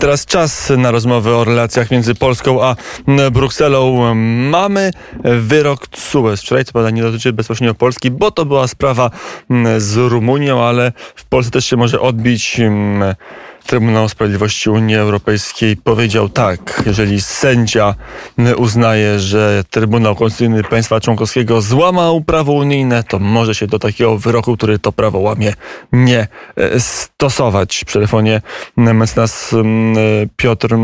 Teraz czas na rozmowę o relacjach między Polską a Brukselą. Mamy wyrok TSUE. Wczoraj co prawda nie dotyczy bezpośrednio Polski, bo to była sprawa z Rumunią, ale w Polsce też się może odbić Trybunał Sprawiedliwości Unii Europejskiej powiedział tak, jeżeli sędzia uznaje, że Trybunał Konstytucyjny państwa członkowskiego złamał prawo unijne, to może się do takiego wyroku, który to prawo łamie, nie e, stosować. Przy telefonie mecenas Piotr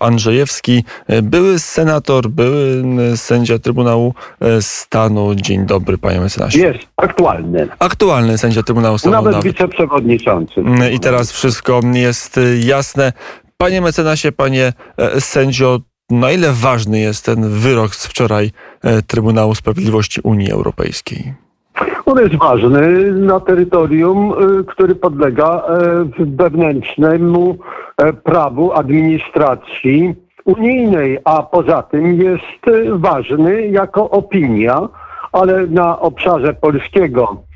Andrzejewski, e, były senator, były sędzia Trybunału e, Stanu. Dzień dobry, panie mecenasie. Jest aktualny. Aktualny sędzia Trybunału Stanu. Nawet, nawet. wiceprzewodniczący. I teraz wszystko jest jest y, jasne. Panie mecenasie, panie e, sędzio, na ile ważny jest ten wyrok z wczoraj e, Trybunału Sprawiedliwości Unii Europejskiej? On jest ważny na terytorium, y, który podlega e, wewnętrznemu prawu administracji unijnej, a poza tym jest ważny jako opinia, ale na obszarze polskiego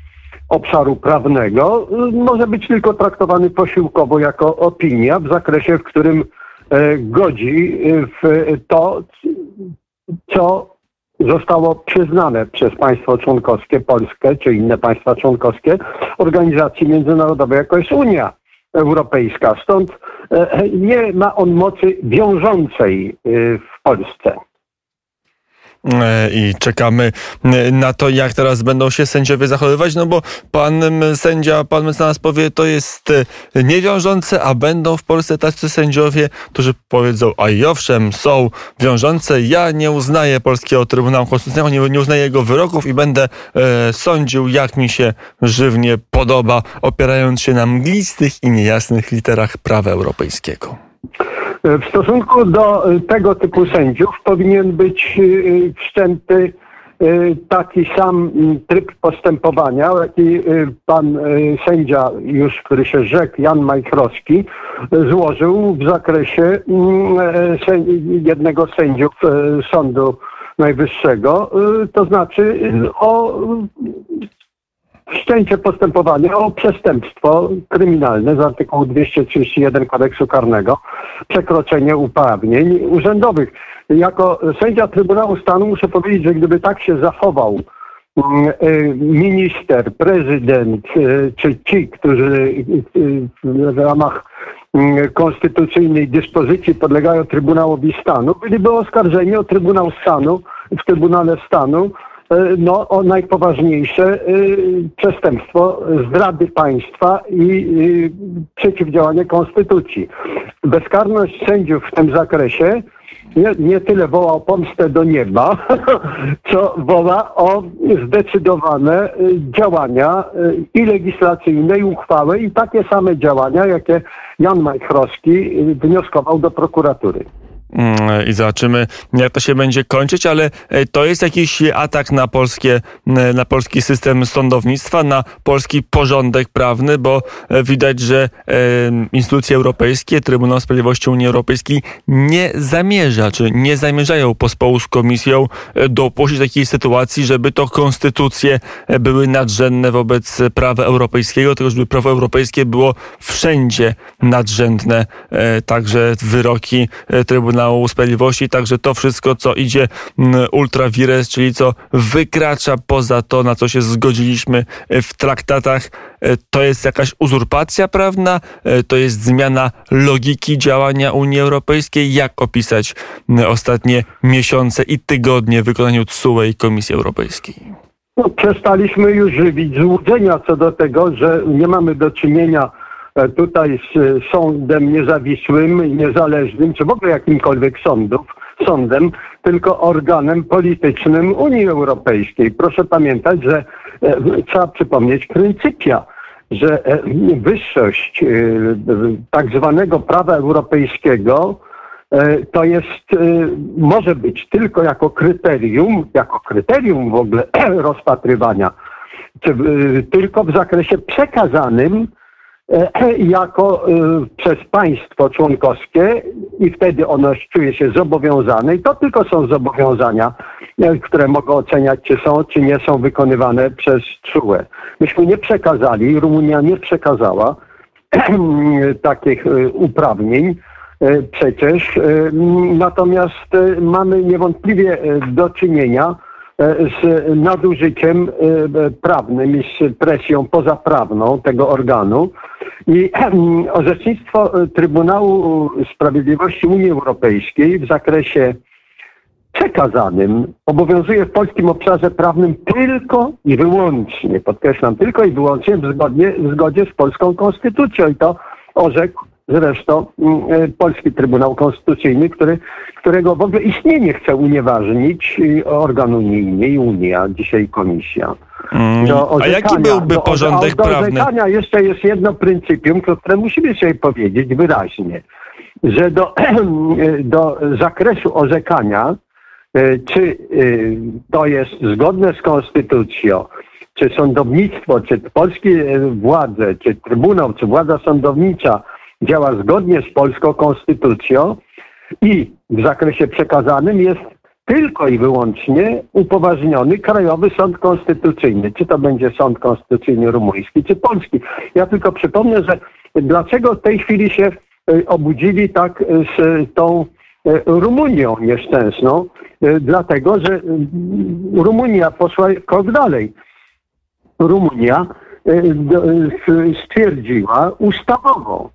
obszaru prawnego y, może być tylko traktowany posiłkowo jako opinia w zakresie, w którym e, godzi y, w to, co zostało przyznane przez państwo członkowskie, Polskę czy inne państwa członkowskie, organizacji międzynarodowej, jako jest Unia Europejska. Stąd e, nie ma on mocy wiążącej y, w Polsce. E, i czekamy e, na to, jak teraz będą się sędziowie zachowywać, no bo pan sędzia, pan mecenas powie, to jest e, niewiążące, a będą w Polsce tacy sędziowie, którzy powiedzą, a i owszem, są wiążące, ja nie uznaję Polskiego Trybunału Konstytucyjnego, nie, nie uznaję jego wyroków i będę e, sądził, jak mi się żywnie podoba, opierając się na mglistych i niejasnych literach prawa europejskiego. W stosunku do y, tego typu sędziów powinien być y, y, wszczęty taki sam mm, tryb postępowania, jaki pan sędzia już, który się rzekł, Jan Majchrowski, złożył w zakresie mm, jednego z sędziów Sądu Najwyższego, to znaczy o wszczęcie postępowania o przestępstwo kryminalne z artykułu 231 kodeksu karnego, przekroczenie uprawnień urzędowych. Jako sędzia Trybunału Stanu muszę powiedzieć, że gdyby tak się zachował mm, y, minister, prezydent, y, czy ci, którzy y, w ramach mm, konstytucyjnej dyspozycji podlegają Trybunałowi Stanu, byliby oskarżeni o Trybunał Stanu w Trybunale Stanu E, no, o najpoważniejsze e, przestępstwo zdrady państwa i przeciwdziałanie konstytucji. Bezkarność sędziów w tym zakresie nie, nie tyle woła o pomstę do nieba, co woła o zdecydowane e, działania i legislacyjne, i uchwałe, i takie same działania, jakie Jan Majchrowski wnioskował do prokuratury. Mm, i zobaczymy, jak to się będzie kończyć, ale e, to jest jakiś atak na polskie, na polski system sądownictwa, na polski porządek prawny, bo e, widać, że e, instytucje europejskie, Trybunał Sprawiedliwości Unii Europejskiej nie zamierza, czy nie zamierzają pospołu z komisją dopuścić takiej sytuacji, żeby to konstytucje były nadrzędne wobec prawa europejskiego, tylko żeby prawo europejskie było wszędzie nadrzędne, także wyroki Trybunału Trybunału Sprawiedliwości, także to wszystko, co idzie mm, ultra vires, czyli co wykracza poza to, na co się zgodziliśmy e, w traktatach, e, to jest jakaś uzurpacja prawna, e, to jest zmiana logiki działania Unii Europejskiej. Jak opisać mm, ostatnie miesiące i tygodnie w wykonaniu TSUE i Komisji Europejskiej? No, przestaliśmy już żywić złudzenia co do tego, że nie mamy do czynienia tutaj z e, sądem niezawisłym, niezależnym, czy w ogóle jakimkolwiek sądów, sądem, tylko organem politycznym Unii Europejskiej. Proszę pamiętać, że e, trzeba przypomnieć pryncypia, że wyższość tak zwanego prawa europejskiego to jest, może być tylko jako kryterium, jako kryterium w ogóle rozpatrywania, czy tylko w zakresie przekazanym E, jako e, przez państwo członkowskie i wtedy ono czuje się zobowiązane i to tylko są zobowiązania, e, które mogą oceniać, czy są, czy nie są wykonywane przez TSUE. Myśmy nie przekazali, Rumunia nie przekazała takich uprawnień przecież. Natomiast mamy niewątpliwie do czynienia z nadużyciem prawnym i z presją pozaprawną tego organu. I orzecznictwo Trybunału Sprawiedliwości Unii Europejskiej w zakresie przekazanym obowiązuje w polskim obszarze prawnym tylko i wyłącznie, podkreślam, tylko i wyłącznie w, w zgodzie z polską konstytucją. I to orzekł zresztą mm, e, Polski Trybunał Konstytucyjny, który, którego w ogóle istnienie chce unieważnić organ unijny i Unia, dzisiaj Komisja. Mm, a jaki byłby porządek do, do prawny? Do jeszcze jest jedno pryncypium, które musimy sobie powiedzieć wyraźnie, że do, do zakresu orzekania E, czy e, to jest zgodne z konstytucją, czy sądownictwo, czy polskie e, władze, czy trybunał, czy władza sądownicza działa zgodnie z polską konstytucją i w zakresie przekazanym jest tylko i wyłącznie upoważniony Krajowy Sąd Konstytucyjny. Czy to będzie Sąd Konstytucyjny rumuński, czy polski. Ja tylko przypomnę, że dlaczego w tej chwili się obudzili tak z tą Rumunią nieszczęsną, dlatego że Rumunia poszła krok dalej. Rumunia stwierdziła ustawowo,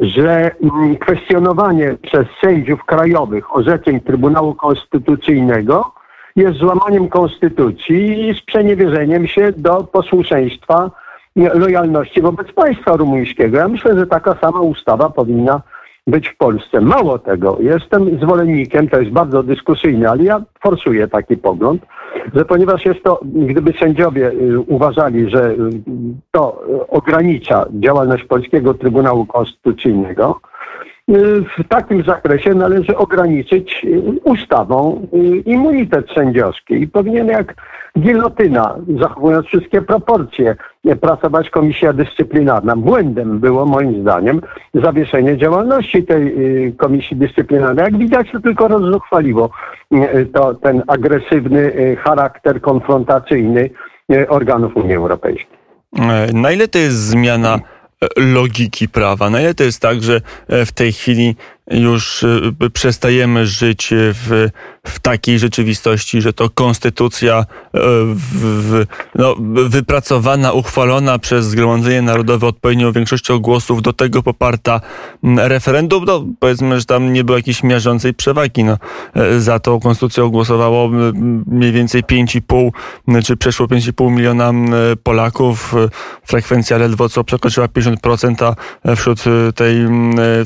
że mm, kwestionowanie przez sędziów krajowych orzeczeń Trybunału Konstytucyjnego jest złamaniem konstytucji i sprzeniewierzeniem się do posłuszeństwa lojalności wobec państwa rumuńskiego. Ja myślę, że taka sama ustawa powinna być w Polsce. Mało tego, jestem zwolennikiem, to jest bardzo dyskusyjne, ale ja forsuję taki pogląd, że ponieważ jest to, gdyby sędziowie y, uważali, że y, to ogranicza działalność Polskiego Trybunału Konstytucyjnego, y, w takim zakresie należy ograniczyć ustawą immunitet sędziowski i powinien jak gilotyna, zachowując wszystkie proporcje, pracować komisja dyscyplinarna. Błędem było moim zdaniem zawieszenie działalności tej y, komisji dyscyplinarnej. Jak widać, to tylko rozzuchwaliło y, to, ten agresywny y, charakter konfrontacyjny organów Unii Europejskiej. E, na ile to jest zmiana logiki prawa? Na ile to jest tak, że e, w tej chwili już przestajemy żyć w w takiej rzeczywistości, że to konstytucja e, w, w, no, wypracowana, uchwalona przez Zgromadzenie Narodowe odpowiednią większością głosów, do tego poparta referendum, no powiedzmy, że tam nie było jakiejś miażdżącej przewagi. No, e, za tą konstytucją głosowało mniej więcej 5,5 czy przeszło 5,5 miliona Polaków. Frekwencja ledwo co przekroczyła 50%, a wśród tej,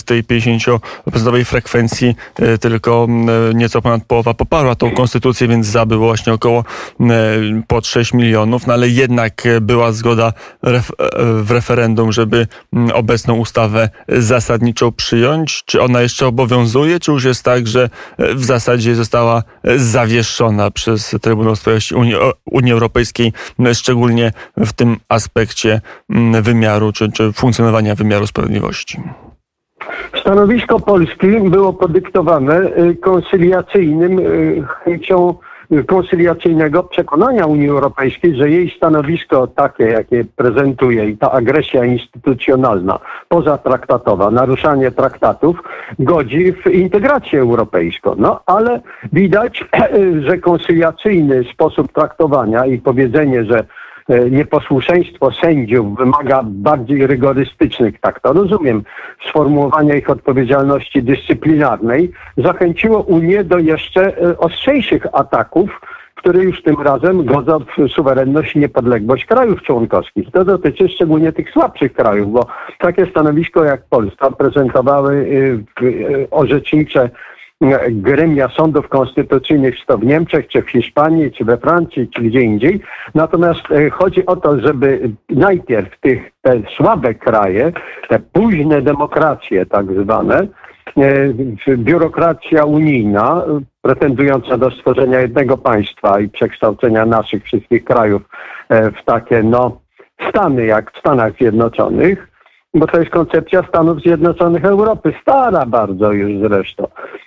tej 50% frekwencji e, tylko nieco ponad połowa poparła tą konstytucję, więc za było właśnie około e, pod 6 milionów, no ale jednak była zgoda ref, e, w referendum, żeby obecną ustawę zasadniczą przyjąć. Czy ona jeszcze obowiązuje, czy już jest tak, że e, w zasadzie została zawieszona przez Trybunał Sprawiedliwości Unii, Unii Europejskiej, szczególnie w tym aspekcie wymiaru, czy, czy funkcjonowania wymiaru sprawiedliwości? Stanowisko Polski było podyktowane y, konsyliacyjnym y, chęcią y, konsyliacyjnego przekonania Unii Europejskiej, że jej stanowisko takie, jakie prezentuje i ta agresja instytucjonalna, pozatraktatowa, naruszanie traktatów, godzi w integrację europejską. No ale widać, że konsyliacyjny sposób traktowania i powiedzenie, że nieposłuszeństwo sędziów wymaga bardziej rygorystycznych, tak to rozumiem, sformułowania ich odpowiedzialności dyscyplinarnej, zachęciło Unię do jeszcze e, ostrzejszych ataków, które już tym razem godzą w suwerenność i niepodległość krajów członkowskich. To dotyczy szczególnie tych słabszych krajów, bo takie stanowisko jak Polska prezentowały e, orzecznicze gremia sądów konstytucyjnych, czy to w Niemczech, czy w Hiszpanii, czy we Francji, czy gdzie indziej. Natomiast e, chodzi o to, żeby najpierw tych, te słabe kraje, te późne demokracje tak zwane, e, biurokracja unijna, pretendująca do stworzenia jednego państwa i przekształcenia naszych wszystkich krajów e, w takie no, stany jak w Stanach Zjednoczonych, bo to jest koncepcja Stanów Zjednoczonych Europy, stara bardzo już zresztą.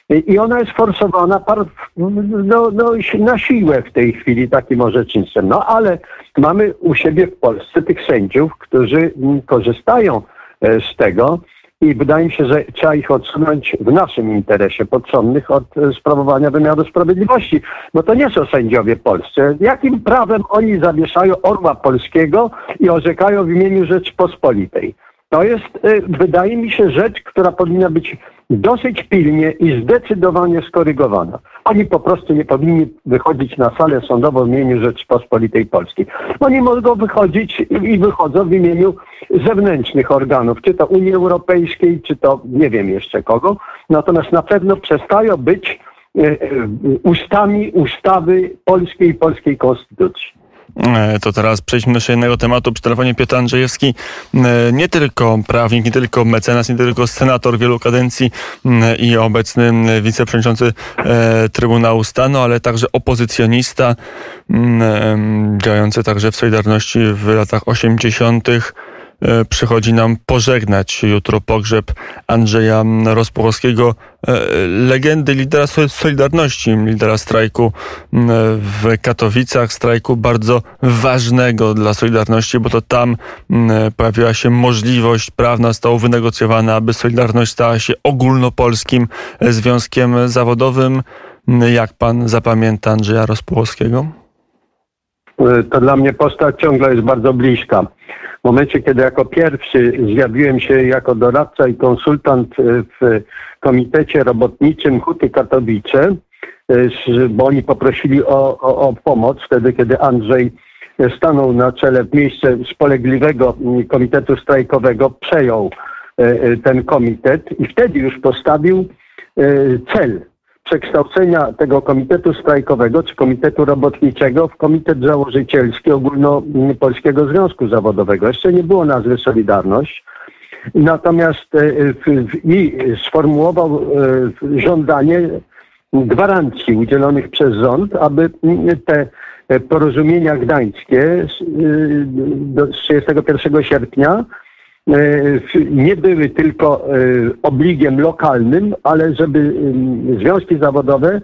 I ona jest forsowana par, no, no, na siłę w tej chwili takim orzecznictwem. No ale mamy u siebie w Polsce tych sędziów, którzy korzystają e, z tego i wydaje mi się, że trzeba ich odsunąć w naszym interesie podsądnych od e, sprawowania wymiaru sprawiedliwości, bo to nie są sędziowie polscy. Jakim prawem oni zawieszają orła polskiego i orzekają w imieniu Rzeczpospolitej? To jest, y, wydaje mi się, rzecz, która powinna być dosyć pilnie i zdecydowanie skorygowana. Oni po prostu nie powinni wychodzić na salę sądową w imieniu Rzeczypospolitej Polskiej. Oni mogą wychodzić i wychodzą w imieniu zewnętrznych organów, czy to Unii Europejskiej, czy to nie wiem jeszcze kogo. Natomiast na pewno przestają być y, y, ustami ustawy polskiej i polskiej konstytucji. E, to teraz przejdźmy do jeszcze jednego tematu. Przy telefonie Piotr Andrzejewski, e, nie tylko prawnik, nie tylko mecenas, nie tylko senator wielu kadencji i obecny wiceprzewodniczący e, Trybunału Stanu, ale także opozycjonista, działający także w Solidarności w latach 80. E, przychodzi nam pożegnać jutro pogrzeb Andrzeja Rospuchowskiego, e, legendy lidera Solidarności, lidera strajku w Katowicach, strajku bardzo ważnego dla Solidarności, bo to tam pojawiła się możliwość prawna, została wynegocjowana, aby Solidarność stała się ogólnopolskim związkiem zawodowym. Jak pan zapamięta Andrzeja Rospuchowskiego? E, to dla mnie postać ciągle jest bardzo bliska. W momencie, kiedy jako pierwszy zjawiłem się jako doradca i konsultant e, w Komitecie Robotniczym Huty Katowice, e, bo oni poprosili o, o, o pomoc wtedy, kiedy Andrzej stanął na czele w miejsce spolegliwego komitetu strajkowego, przejął ten komitet i wtedy już postawił cel przekształcenia tego komitetu strajkowego czy komitetu robotniczego w komitet założycielski ogólnopolskiego związku zawodowego. Jeszcze nie było nazwy Solidarność. Natomiast e, i sformułował e, żądanie gwarancji udzielonych przez rząd, aby te porozumienia gdańskie z 31 sierpnia E, nie były tylko e, obligiem lokalnym, ale żeby związki zawodowe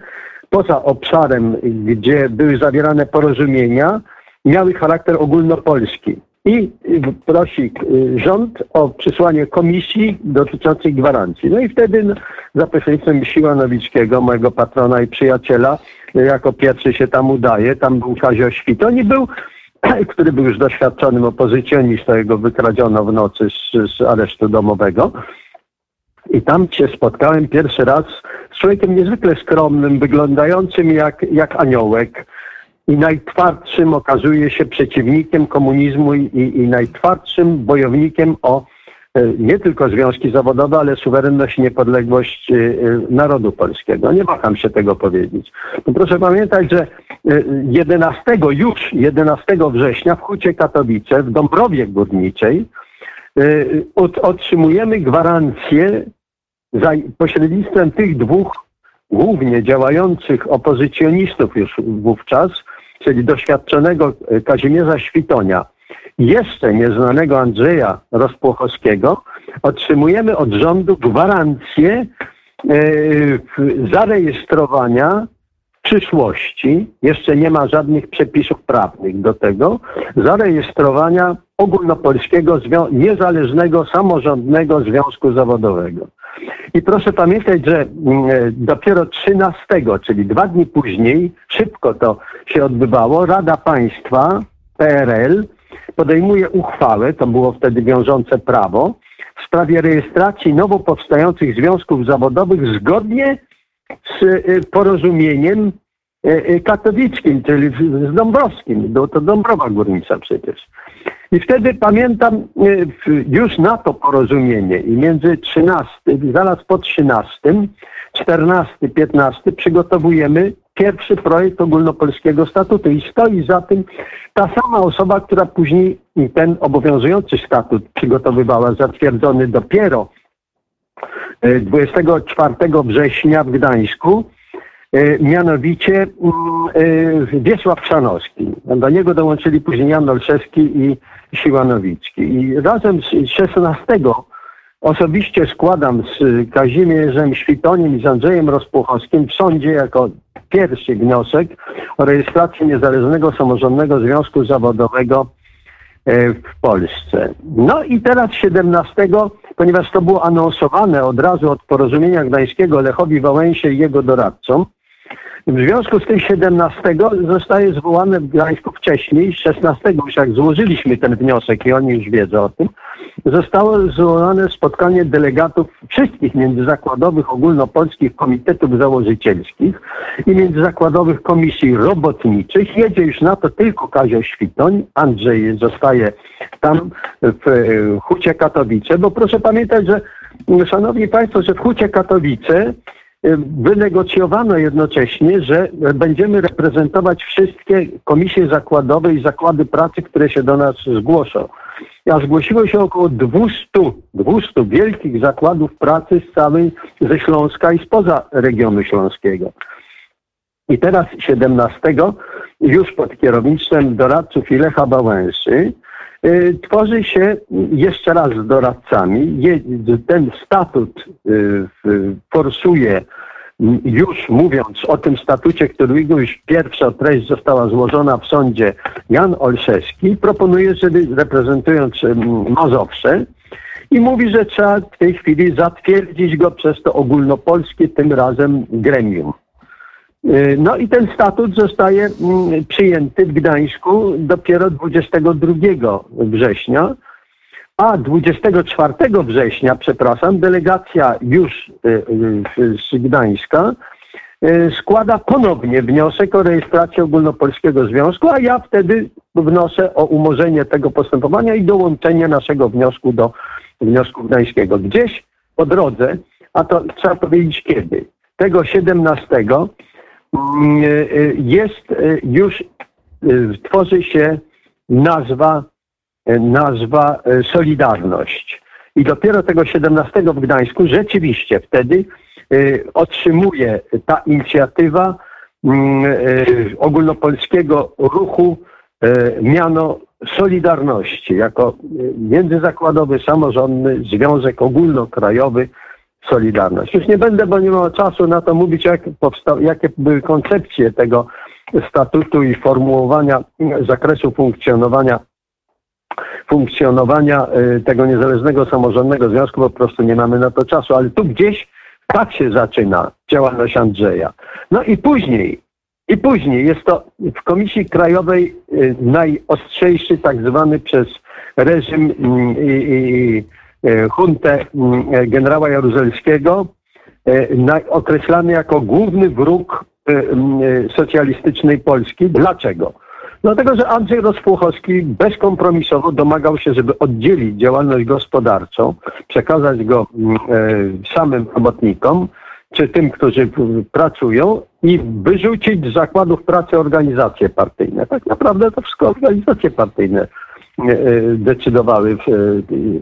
poza obszarem, gdzie były zawierane porozumienia, miały charakter ogólnopolski. I prosi e, rząd o przysłanie komisji dotyczącej gwarancji. No i wtedy no, za pośrednictwem Siła Nowickiego, mojego patrona i przyjaciela, jako pierwszy się tam udaje, tam był Kazio Świtoń i był który był już doświadczonym opozycjonistą, jego wykradziono w nocy z, z aresztu domowego. I tam się spotkałem pierwszy raz z człowiekiem niezwykle skromnym, wyglądającym jak, jak aniołek i najtwardszym okazuje się przeciwnikiem komunizmu i, i najtwardszym bojownikiem o nie tylko związki zawodowe, ale suwerenność i niepodległość e, e, narodu polskiego. Nie waham się tego powiedzieć. No proszę pamiętać, że 11, już 11 września w Hucie Katowice, w Dąbrowie Górniczej, otrzymujemy gwarancję za pośrednictwem tych dwóch głównie działających opozycjonistów już wówczas, czyli doświadczonego Kazimierza Świtonia jeszcze nieznanego Andrzeja Rozpłochowskiego, otrzymujemy od rządu gwarancję e, zarejestrowania w przyszłości, jeszcze nie ma żadnych przepisów prawnych do tego, zarejestrowania ogólnopolskiego, niezależnego, samorządnego związku zawodowego. I proszę pamiętać, że mm, e, dopiero 13, czyli dwa dni później, szybko to się odbywało, Rada Państwa PRL podejmuje uchwałę, to było wtedy wiążące prawo, w sprawie rejestracji nowo powstających związków zawodowych zgodnie z y, porozumieniem y, y, katowickim, czyli z Dąbrowskim. To Dąbrowa Górnicza przecież. I wtedy pamiętam już na to porozumienie i między 13, zaraz po 13, 14, 15 przygotowujemy pierwszy projekt ogólnopolskiego statutu i stoi za tym ta sama osoba, która później ten obowiązujący statut przygotowywała, zatwierdzony dopiero 24 e, września w Gdańsku, e, mianowicie mm, e, Wiesław Szanowski. Do niego dołączyli później Jan Olszewski i Siłanowicki. I razem z 16 osobiście składam z Kazimierzem Świtoniem i z Andrzejem Rozpuchowskim w sądzie jako pierwszy wniosek o rejestrację Niezależnego Samorządnego Związku Zawodowego e, w Polsce. No i teraz 17 ponieważ to było anonsowane od razu od porozumienia gdańskiego Lechowi Wałęsie i jego doradcom. W związku z tym 17 zostaje zwołane w Gdańsku wcześniej, 16 już jak złożyliśmy ten wniosek i oni już wiedzą o tym, zostało zwołane spotkanie delegatów wszystkich międzyzakładowych ogólnopolskich komitetów założycielskich i międzyzakładowych komisji robotniczych. Jedzie już na to tylko Kazio Świtoń. Andrzej zostaje tam w Hucie Katowice, bo proszę pamiętać, że Szanowni Państwo, że w Hucie Katowice wynegocjowano jednocześnie, że będziemy reprezentować wszystkie komisje zakładowe i zakłady pracy, które się do nas zgłoszą. A zgłosiło się około 200, 200 wielkich zakładów pracy z całej, ze Śląska i spoza regionu śląskiego. I teraz 17 już pod kierownictwem doradców Ilecha Bałęsy Y, tworzy się jeszcze raz z doradcami. Ten statut y, forsuje już mówiąc o tym statucie, którego już pierwsza treść została złożona w sądzie Jan Olszewski, proponuje, żeby reprezentując Mazowsze i mówi, że trzeba w tej chwili zatwierdzić go przez to ogólnopolskie tym razem gremium. Y, no i ten statut zostaje mm, przyjęty w Gdańsku dopiero 22 września, a 24 września, przepraszam, delegacja już y, y, z Gdańska składa ponownie wniosek o rejestrację Ogólnopolskiego Związku, a ja wtedy wnoszę o umorzenie tego postępowania i dołączenie naszego wniosku do wniosku gdańskiego. Gdzieś po drodze, a to trzeba powiedzieć kiedy, tego 17 Mm, e, e, jest e, już, tworzy się nazwa, nazwa Solidarność. I dopiero tego 17 w Gdańsku rzeczywiście wtedy otrzymuje ta inicjatywa mm, ogólnopolskiego ruchu miano Solidarności jako międzyzakładowy, samorządny związek ogólnokrajowy Solidarność. Już nie będę, bo nie ma czasu na to mówić, jak powsta- jakie były koncepcje tego statutu i formułowania zakresu funkcjonowania funkcjonowania y, tego niezależnego samorządnego związku, po prostu nie mamy na to czasu, ale tu gdzieś tak się zaczyna działalność Andrzeja. No i później, i później jest to w Komisji Krajowej y, najostrzejszy tak zwany przez reżim y, E, huntę mm, e, generała Jaruzelskiego, e, określany jako główny wróg socjalistycznej Polski. Dlaczego? Dlatego, że Andrzej Rozpuchowski bezkompromisowo domagał się, żeby oddzielić działalność gospodarczą, przekazać go mm, samym robotnikom, czy tym, którzy pracują i wyrzucić z zakładów pracy organizacje partyjne. Tak naprawdę to wszystko organizacje partyjne E, decydowały,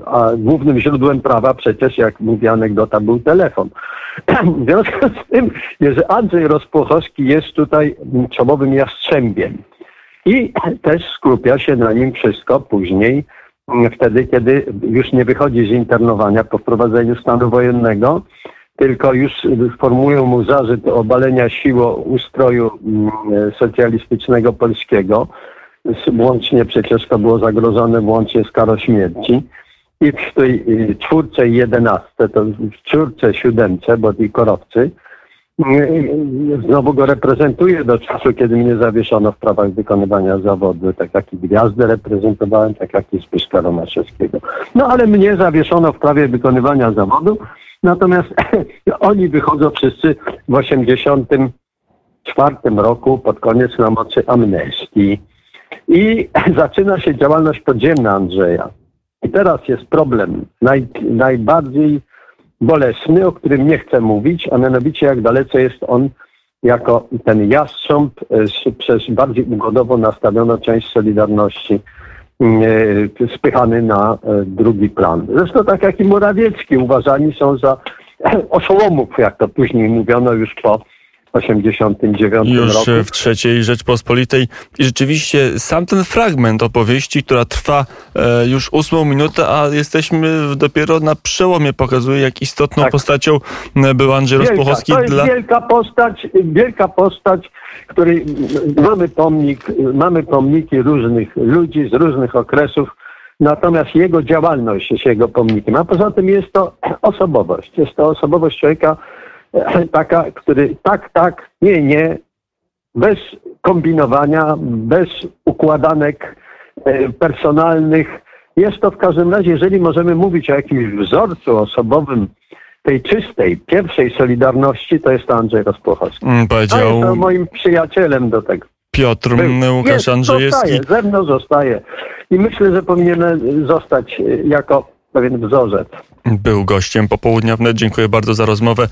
a głównym źródłem prawa przecież, jak mówi anegdota, był telefon. W związku z tym, że Andrzej Rozpuchowski jest tutaj czołowym jastrzębiem i też skupia się na nim wszystko później, wtedy, kiedy już nie wychodzi z internowania po wprowadzeniu stanu wojennego, tylko już formują mu zarzut obalenia siłą ustroju socjalistycznego polskiego, łącznie przecież to było zagrożone łącznie z karą śmierci. I w tej y, czwórce i jedenastce, to w czwórce, siódemce, bo i korowcy, y, y, znowu go reprezentuję do czasu, kiedy mnie zawieszono w prawach wykonywania zawodu. Tak jak i Gwiazdę reprezentowałem, tak jak i Zbyszka Romaszewskiego. No ale mnie zawieszono w prawie wykonywania zawodu, natomiast oni wychodzą wszyscy w 84 roku pod koniec na mocy amnestii. I zaczyna się działalność podziemna Andrzeja. I teraz jest problem naj, najbardziej bolesny, o którym nie chcę mówić, a mianowicie jak dalece jest on jako ten jastrząb e, przez bardziej ugodowo nastawioną część Solidarności e, spychany na e, drugi plan. Zresztą tak jak i Morawiecki uważani są za oszołomów, jak to później mówiono już po 89 Już roku. w trzeciej Rzeczpospolitej. I rzeczywiście sam ten fragment opowieści, która trwa e, już ósmą minutę, a jesteśmy dopiero na przełomie, pokazuje jak istotną tak. postacią e, był Andrzej wielka, Rozpuchowski. To jest dla... wielka postać, wielka postać, której mamy pomnik, mamy pomniki różnych ludzi z różnych okresów, natomiast jego działalność jest jego pomnikiem. A poza tym jest to osobowość. Jest to osobowość człowieka taka, który tak, tak, nie, nie, bez kombinowania, bez układanek e, personalnych. Jest to w każdym razie, jeżeli możemy mówić o jakimś wzorcu osobowym tej czystej, pierwszej Solidarności, to jest to Andrzej Rozpłochowski. Mm, To Powiedział jest to moim przyjacielem do tego. Piotr Był. mm, Łukasz jest, Andrzejewski. Zostaje, ze mną zostaje. I myślę, że powinien zostać e, jako pewien wzorzec. Był gościem popołudnia wnet. Dziękuję bardzo za rozmowę.